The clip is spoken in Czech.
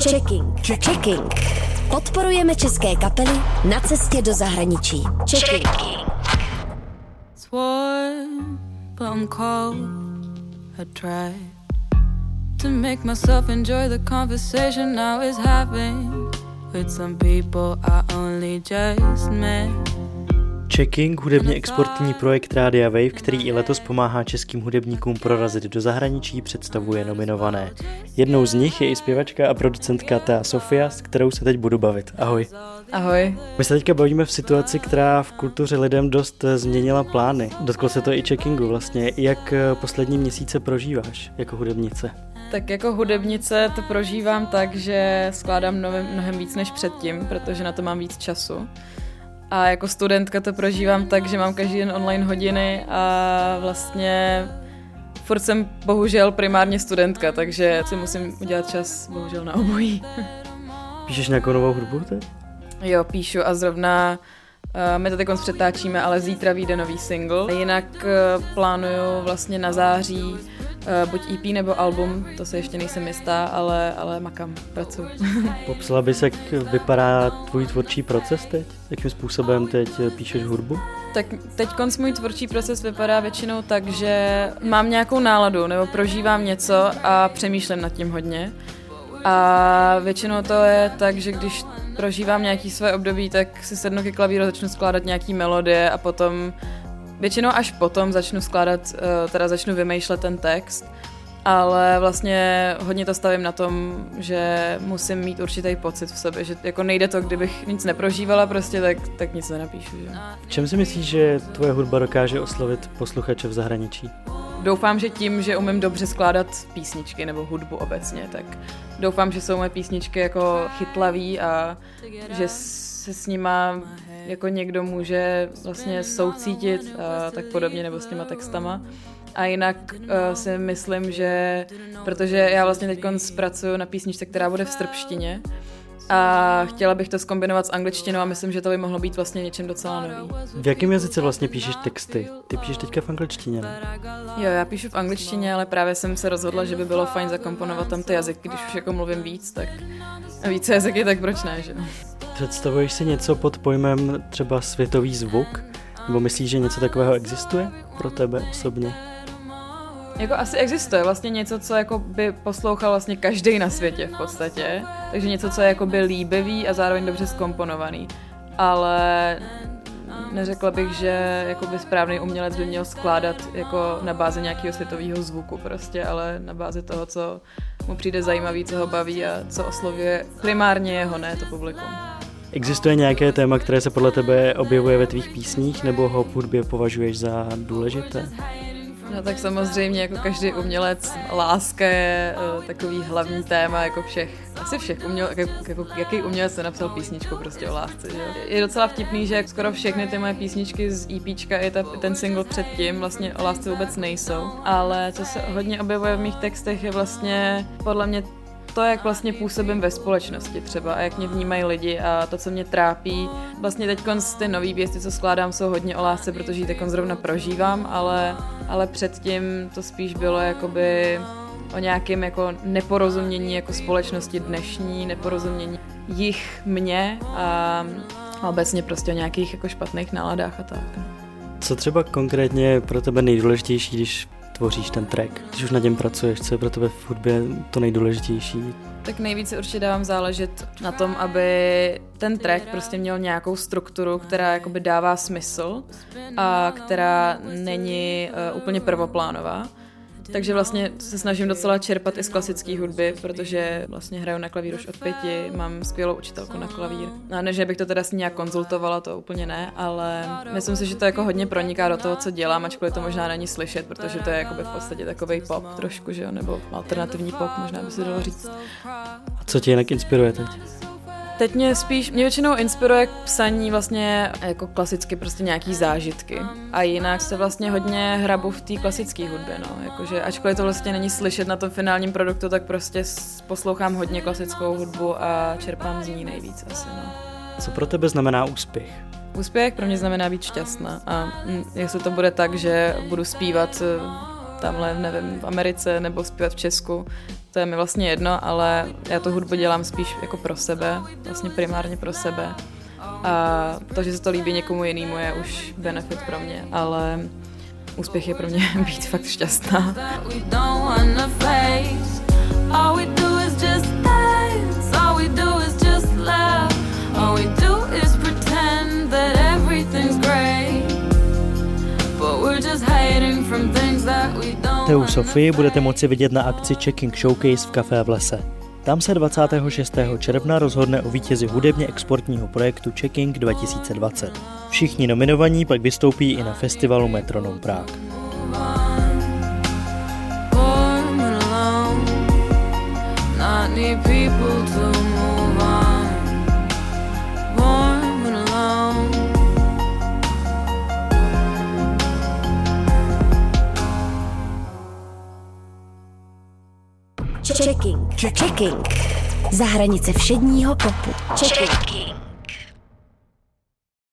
Checking. Checking. Podporujeme české kapely na cestě do zahraničí. Checking. To make myself enjoy the conversation I was having with some people I only just met. Checking, hudebně exportní projekt Rádia Wave, který i letos pomáhá českým hudebníkům prorazit do zahraničí, představuje nominované. Jednou z nich je i zpěvačka a producentka Tea Sofia, s kterou se teď budu bavit. Ahoj. Ahoj. My se teďka bavíme v situaci, která v kultuře lidem dost změnila plány. Dotklo se to i checkingu vlastně. Jak poslední měsíce prožíváš jako hudebnice? Tak jako hudebnice to prožívám tak, že skládám mnohem, mnohem víc než předtím, protože na to mám víc času. A jako studentka to prožívám tak, že mám každý den online hodiny a vlastně furt jsem bohužel primárně studentka, takže si musím udělat čas bohužel na obojí. Píšeš nějakou novou hudbu teď? Jo, píšu a zrovna uh, my to teď přetáčíme, ale zítra vyjde nový single. Jinak uh, plánuju vlastně na září buď EP nebo album, to se ještě nejsem jistá, ale, ale makám, pracuji. Popsala bys, jak vypadá tvůj tvorčí proces teď? Jakým způsobem teď píšeš hudbu? Tak teď konc můj tvůrčí proces vypadá většinou tak, že mám nějakou náladu nebo prožívám něco a přemýšlím nad tím hodně. A většinou to je tak, že když prožívám nějaký své období, tak si sednu ke klavíru, začnu skládat nějaký melodie a potom Většinou až potom začnu skládat, eh, teda začnu vymýšlet ten text, ale vlastně hodně to stavím na tom, že musím mít určitý pocit v sobě, že jako nejde to, kdybych nic neprožívala prostě, tak, tak nic nenapíšu. Že? V čem si myslíš, že tvoje hudba dokáže oslovit posluchače v zahraničí? Doufám, že tím, že umím dobře skládat písničky nebo hudbu obecně, tak doufám, že jsou moje písničky jako chytlavý a že se s nima jako někdo může vlastně soucítit a tak podobně nebo s těma textama. A jinak uh, si myslím, že protože já vlastně teď zpracuju na písničce, která bude v srbštině, a chtěla bych to skombinovat s angličtinou a myslím, že to by mohlo být vlastně něčem docela nový. V jakém jazyce vlastně píšeš texty? Ty píšeš teďka v angličtině, ne? Jo, já píšu v angličtině, ale právě jsem se rozhodla, že by bylo fajn zakomponovat tam ty jazyky, když už jako mluvím víc, tak více jazyky, tak proč ne, že? Představuješ si něco pod pojmem třeba světový zvuk? Nebo myslíš, že něco takového existuje pro tebe osobně? Jako asi existuje vlastně něco, co jako by poslouchal vlastně každý na světě v podstatě. Takže něco, co je jako by líbivý a zároveň dobře skomponovaný. Ale neřekla bych, že jakoby správný umělec by měl skládat jako na bázi nějakého světového zvuku prostě, ale na bázi toho, co mu přijde zajímavý, co ho baví a co oslovuje primárně jeho, ne to publikum. Existuje nějaké téma, které se podle tebe objevuje ve tvých písních, nebo ho v hudbě považuješ za důležité? No tak samozřejmě jako každý umělec láska je uh, takový hlavní téma jako všech, asi všech uměl, jako, jaký umělec se napsal písničku prostě o lásce, že? Je docela vtipný, že skoro všechny ty moje písničky z EPčka i ta, ten single předtím vlastně o lásce vůbec nejsou, ale co se hodně objevuje v mých textech je vlastně podle mě to, jak vlastně působím ve společnosti třeba a jak mě vnímají lidi a to, co mě trápí. Vlastně teď ty nové věci, co skládám, jsou hodně o lásce, protože ji teď zrovna prožívám, ale, ale předtím to spíš bylo jakoby o nějakém jako neporozumění jako společnosti dnešní, neporozumění jich mě a, obecně prostě o nějakých jako špatných náladách a tak. Co třeba konkrétně pro tebe nejdůležitější, když tvoříš ten track? Když už na něm pracuješ, co je pro tebe v hudbě to nejdůležitější? Tak nejvíce určitě dávám záležet na tom, aby ten track prostě měl nějakou strukturu, která jakoby dává smysl a která není uh, úplně prvoplánová. Takže vlastně se snažím docela čerpat i z klasické hudby, protože vlastně hraju na klavír už od pěti, mám skvělou učitelku na klavír. A ne, že bych to teda s ní nějak konzultovala, to úplně ne, ale myslím si, že to jako hodně proniká do toho, co dělám, ačkoliv to možná není slyšet, protože to je jako v podstatě takový pop trošku, že jo, nebo alternativní pop, možná by se dalo říct. A co tě jinak inspiruje teď? Teď mě spíš, mě většinou inspiruje k psaní vlastně jako klasicky prostě nějaký zážitky. A jinak se vlastně hodně hrabu v té klasické hudbě, no. Jakože ačkoliv to vlastně není slyšet na tom finálním produktu, tak prostě poslouchám hodně klasickou hudbu a čerpám z ní nejvíc asi, no. Co pro tebe znamená úspěch? Úspěch pro mě znamená být šťastná a jestli to bude tak, že budu zpívat tamhle, nevím, v Americe nebo zpívat v Česku. To je mi vlastně jedno, ale já to hudbu dělám spíš jako pro sebe, vlastně primárně pro sebe. A to, že se to líbí někomu jinému, je už benefit pro mě, ale úspěch je pro mě být fakt šťastná. All we do is Teu Sofii budete moci vidět na akci Checking Showcase v Café v lese. Tam se 26. června rozhodne o vítězi hudebně exportního projektu Checking 2020. Všichni nominovaní pak vystoupí i na festivalu Metronom Prague. need people to Checking. Checking. Za hranice všedního popu. Checking.